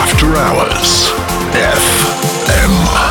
After Hours. FM.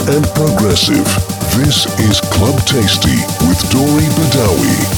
And progressive. This is Club Tasty with Dori Badawi.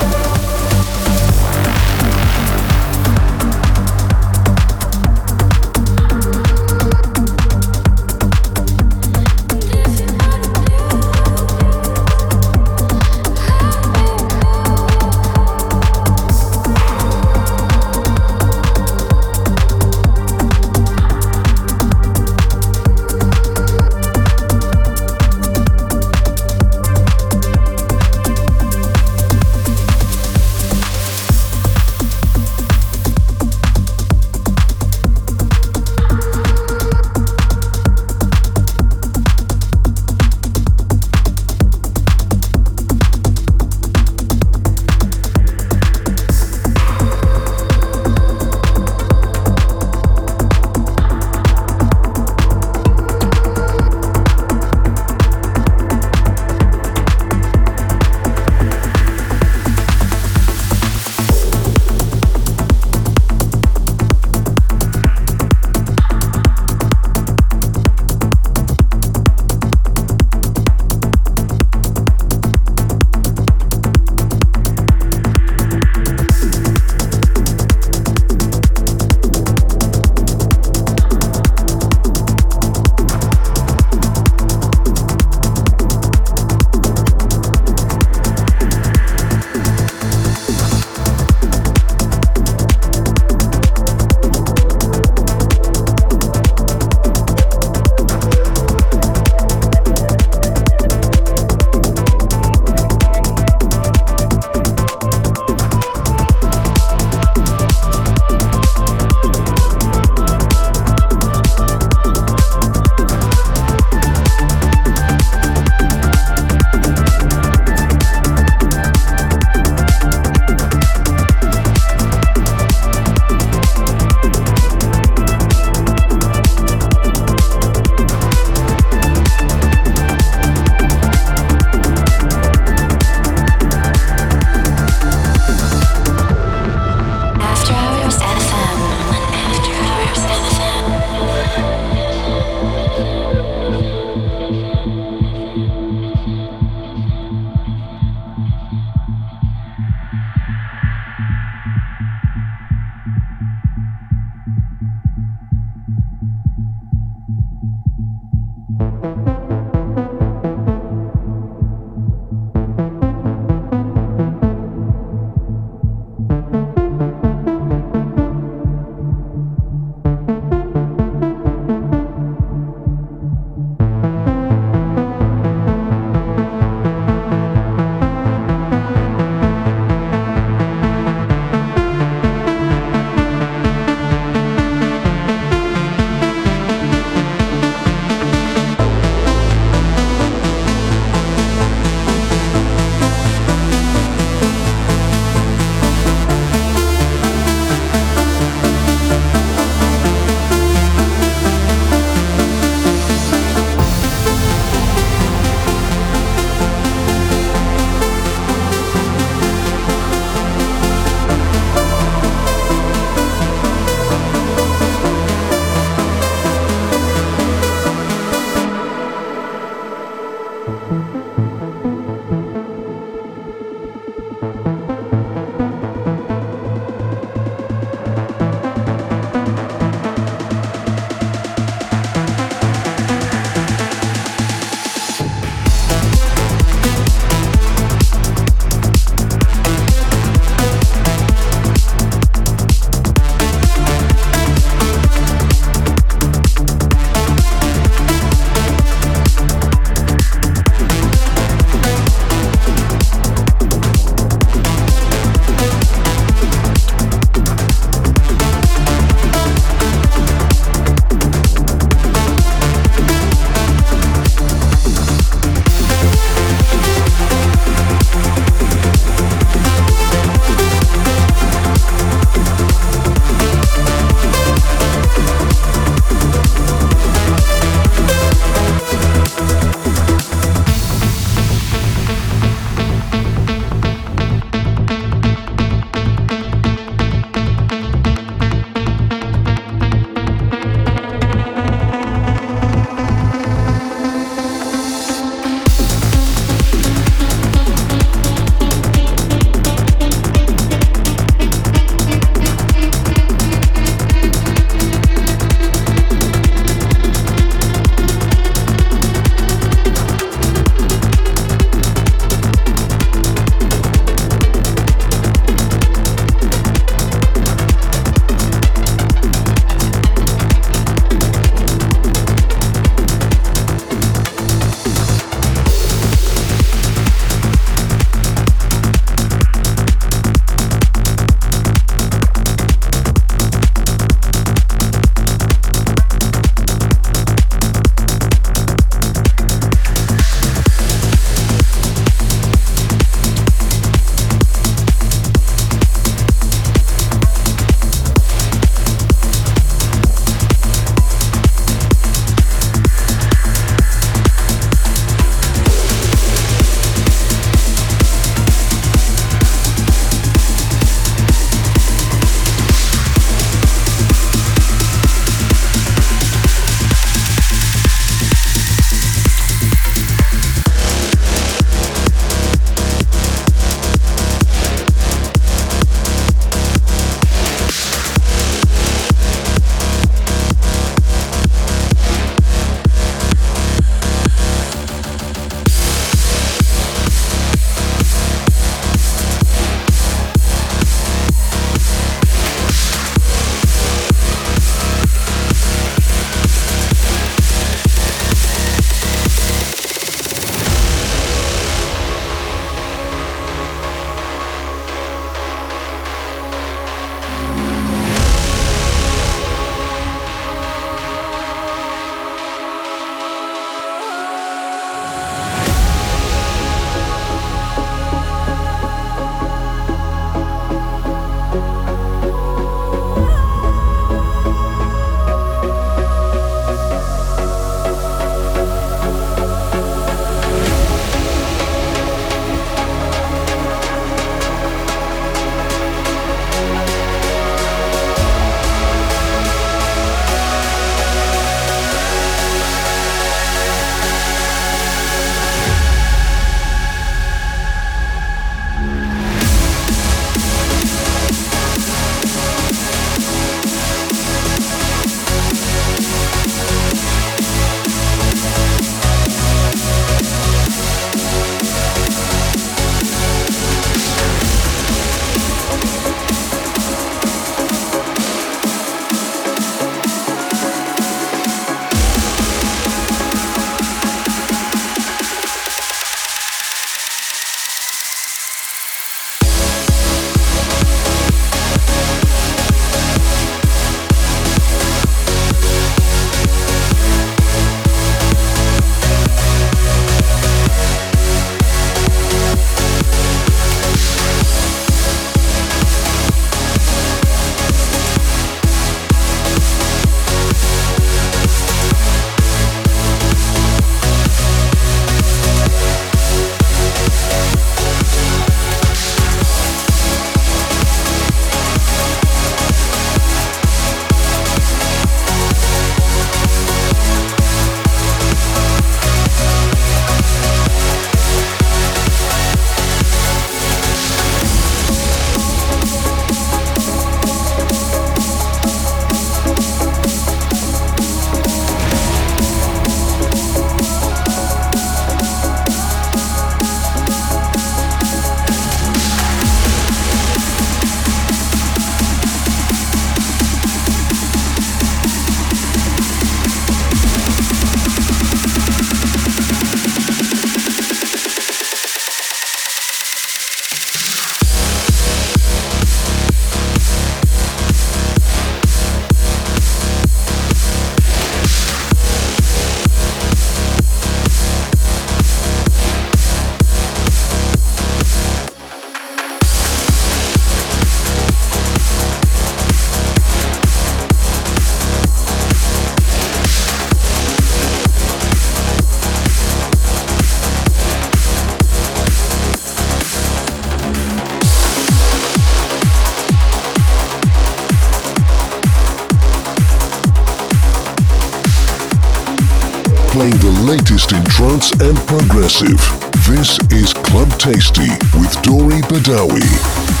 Progressive. This is Club Tasty with Dori Badawi.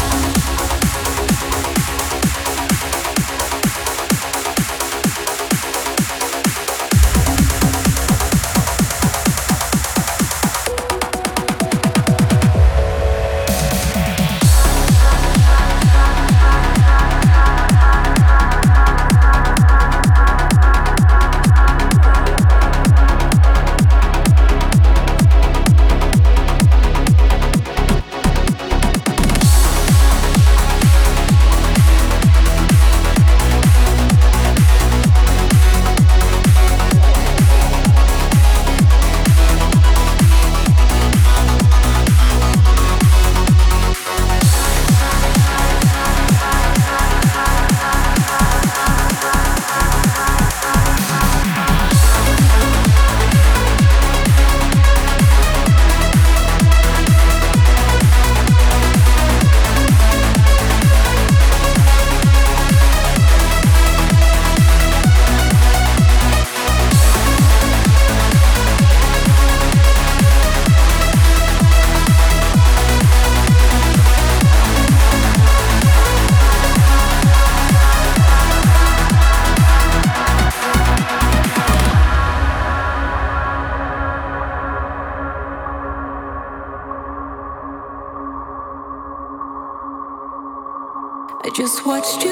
watched you.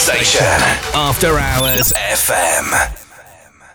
Station. After Hours FM.